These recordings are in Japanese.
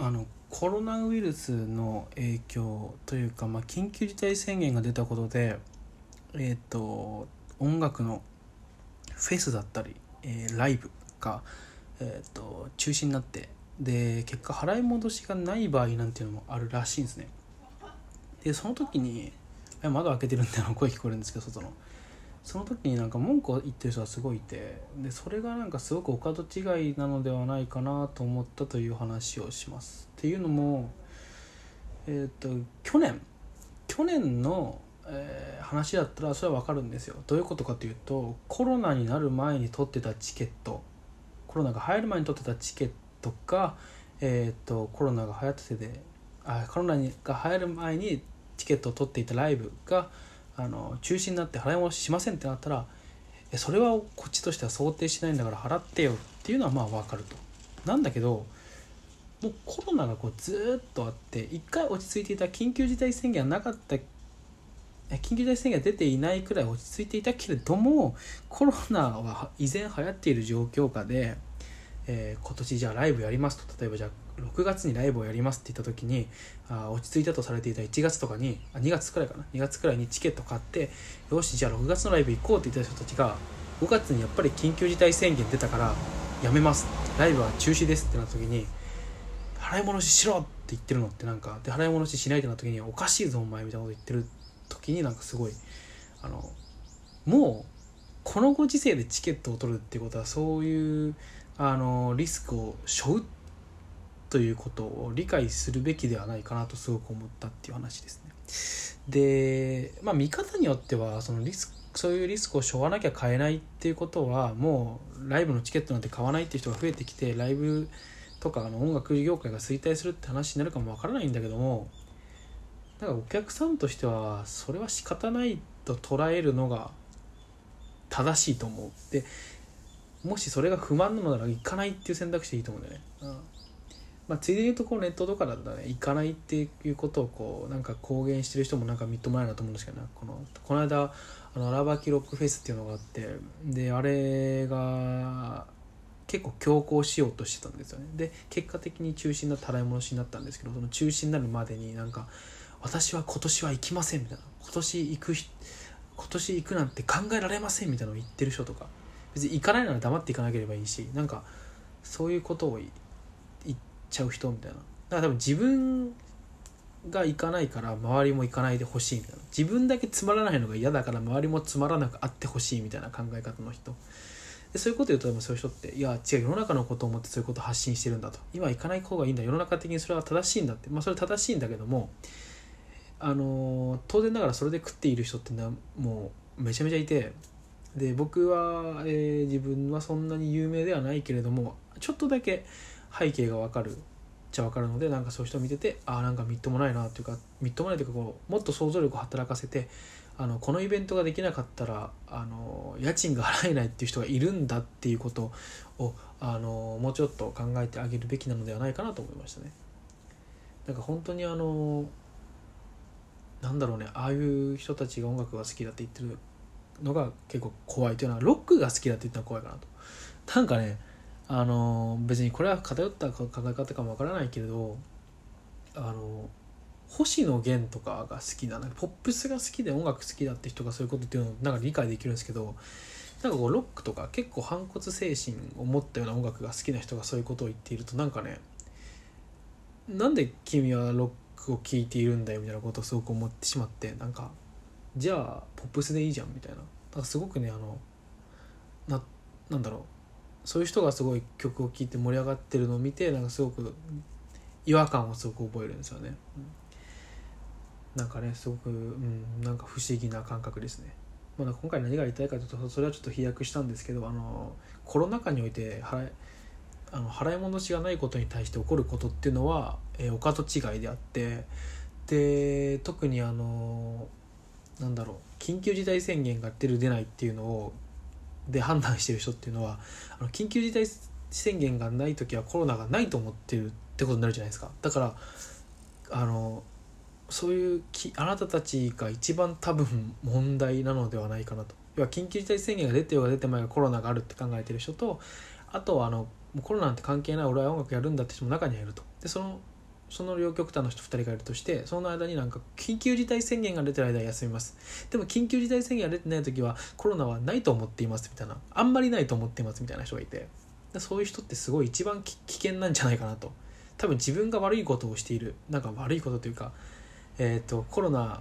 あのコロナウイルスの影響というか、まあ、緊急事態宣言が出たことで、えーと、音楽のフェスだったり、えー、ライブが、えーと、中止になってで結果払い戻しがない場合なんていうのもあるらしいんですね。でその時に窓開けてるんだよ声聞こえるんですけど外の。その時になんか文句を言ってる人がすごいいてでそれがなんかすごくお門違いなのではないかなと思ったという話をします。っていうのもえっ、ー、と去年去年の、えー、話だったらそれは分かるんですよ。どういうことかというとコロナになる前に取ってたチケットコロナが流行る前に取ってたチケットが、えーと、コロナが流行っててあコロナが流行る前にチケットを取っていたライブがあの中止になって払い戻ししませんってなったらそれはこっちとしては想定しないんだから払ってよっていうのはまあ分かると。なんだけどもうコロナがこうずっとあって一回落ち着いていた緊急事態宣言はなかった緊急事態宣言が出ていないくらい落ち着いていたけれどもコロナは依然流行っている状況下で、えー、今年じゃあライブやりますと例えばじゃあ6月にライブをやりますって言った時にあ落ち着いたとされていた1月とかにあ2月くらいかな。2月くらいにチケット買ってよしじゃあ6月のライブ行こうって言った人たちが5月にやっぱり緊急事態宣言出たからやめますライブは中止ですってなった時に払い戻ししろって言ってるのってなんかで払い戻ししないってなった時におかしいぞお前みたいなこと言ってる時になんかすごいあのもうこのご時世でチケットを取るってことはそういうあのリスクを背負うということを理解するべきではないかなとすごく思ったっていう話ですね。で、まあ、見方によってはそのリスクそういうリスクを背負わなきゃ買えないっていうことはもうライブのチケットなんて買わないっていう人が増えてきてライブとかあの音楽業界が衰退するって話になるかもわからないんだけどもだからお客さんとしてはそれは仕方ないと捉えるのが正しいと思う。でもしそれが不満なのなら行かないっていう選択肢でいいと思うんだよね、うん。まあ、ついでに言うとこうネットとかだったらね行かないっていうことをこうなんか公言してる人もなんかみっともないなと思うんですけどね。このこの間あのラバキロックフェスっていうのがあってであれが結構強行しようとしてたんですよね。で結果的に中止になって払い戻しになったんですけどその中止になるまでになんか私は今年は行きませんみたいな。今年行く今年行くなんて考えられませんみたいなのを言ってる人とか別に行かないなら黙って行かなければいいしなんかそういうことをちゃう人みたいな。だから多分自分が行かないから周りも行かないでほしいみたいな。自分だけつまらないのが嫌だから周りもつまらなくあってほしいみたいな考え方の人。でそういうこと言うとでもそういう人っていや違う世の中のことを思ってそういうことを発信してるんだと。今行かない方がいいんだ。世の中的にそれは正しいんだって。まあそれ正しいんだけどもあの当然ながらそれで食っている人ってのはもうめちゃめちゃいて。で僕は、えー、自分はそんなに有名ではないけれどもちょっとだけ背景が分かるちゃ分かるのでなんかそういう人を見ててああなんかみっともないなっていうかみっともないというかこうもっと想像力を働かせてあのこのイベントができなかったらあの家賃が払えないっていう人がいるんだっていうことをあのもうちょっと考えてあげるべきなのではないかなと思いましたね。なんか本当にあのなんだろうねああいう人たちが音楽が好きだって言ってるのが結構怖いというのはロックが好きだって言ったら怖いかなと。なんかねあの別にこれは偏った考え方かもわからないけれどあの星野源とかが好きななんかポップスが好きで音楽好きだって人がそういうことっていうのをなんか理解できるんですけどなんかこうロックとか結構反骨精神を持ったような音楽が好きな人がそういうことを言っているとなんかねなんで君はロックを聴いているんだよみたいなことをすごく思ってしまってなんかじゃあポップスでいいじゃんみたいな。なんかすごくねあのななんだろう。そういう人がすごい曲を聴いて盛り上がってるのを見てなんかすごく違和感をすごく覚えるんですよね、うん、なんかねすごく、うん、なんか不思議な感覚ですね、まあ、今回何が言いたいかというとそれはちょっと飛躍したんですけどあのコロナ禍において払いあの払い戻しがないことに対して起こることっていうのは、えー、お門違いであってで特にあのなんだろう緊急事態宣言が出る出ないっていうのをで判断してる人っていうのはあの緊急事態宣言がない時はコロナがないと思ってるってことになるじゃないですか。だからあのそういうきあなたたちが一番多分問題なのではないかなと。要は緊急事態宣言が出てようが出てまいがコロナがあるって考えてる人とあとはあのうコロナなんて関係ない俺は音楽やるんだって人も中にはいると。でそのその両極端の人2人がいるとしてその間になんか緊急事態宣言が出てる間は休みます。でも緊急事態宣言が出てない時はコロナはないと思っていますみたいなあんまりないと思っていますみたいな人がいてそういう人ってすごい一番危険なんじゃないかなと。多分自分が悪いことをしているなんか悪いことというか、えーと、コロナ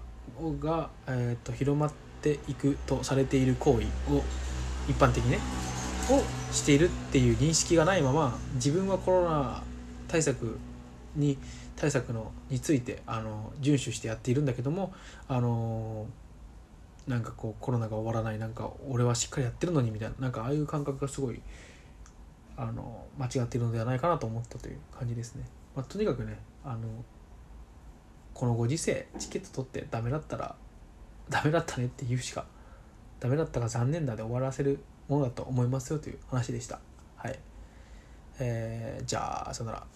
が、えーと、と広まっていくとされている行為を一般的ねをしているっていう認識がないまま自分はコロナ対策に対策のについてあの遵守してやっているんだけどもあのなんかこうコロナが終わらないなんか俺はしっかりやってるのにみたいななんかああいう感覚がすごいあの間違っているのではないかなと思ったという感じですね。まあ、とにかくねあのこのご時世チケット取ってダメだったらダメだったねって言うしかダメだったが残念だで終わらせるものだと思いますよという話でした。はい。えー、じゃあさよなら。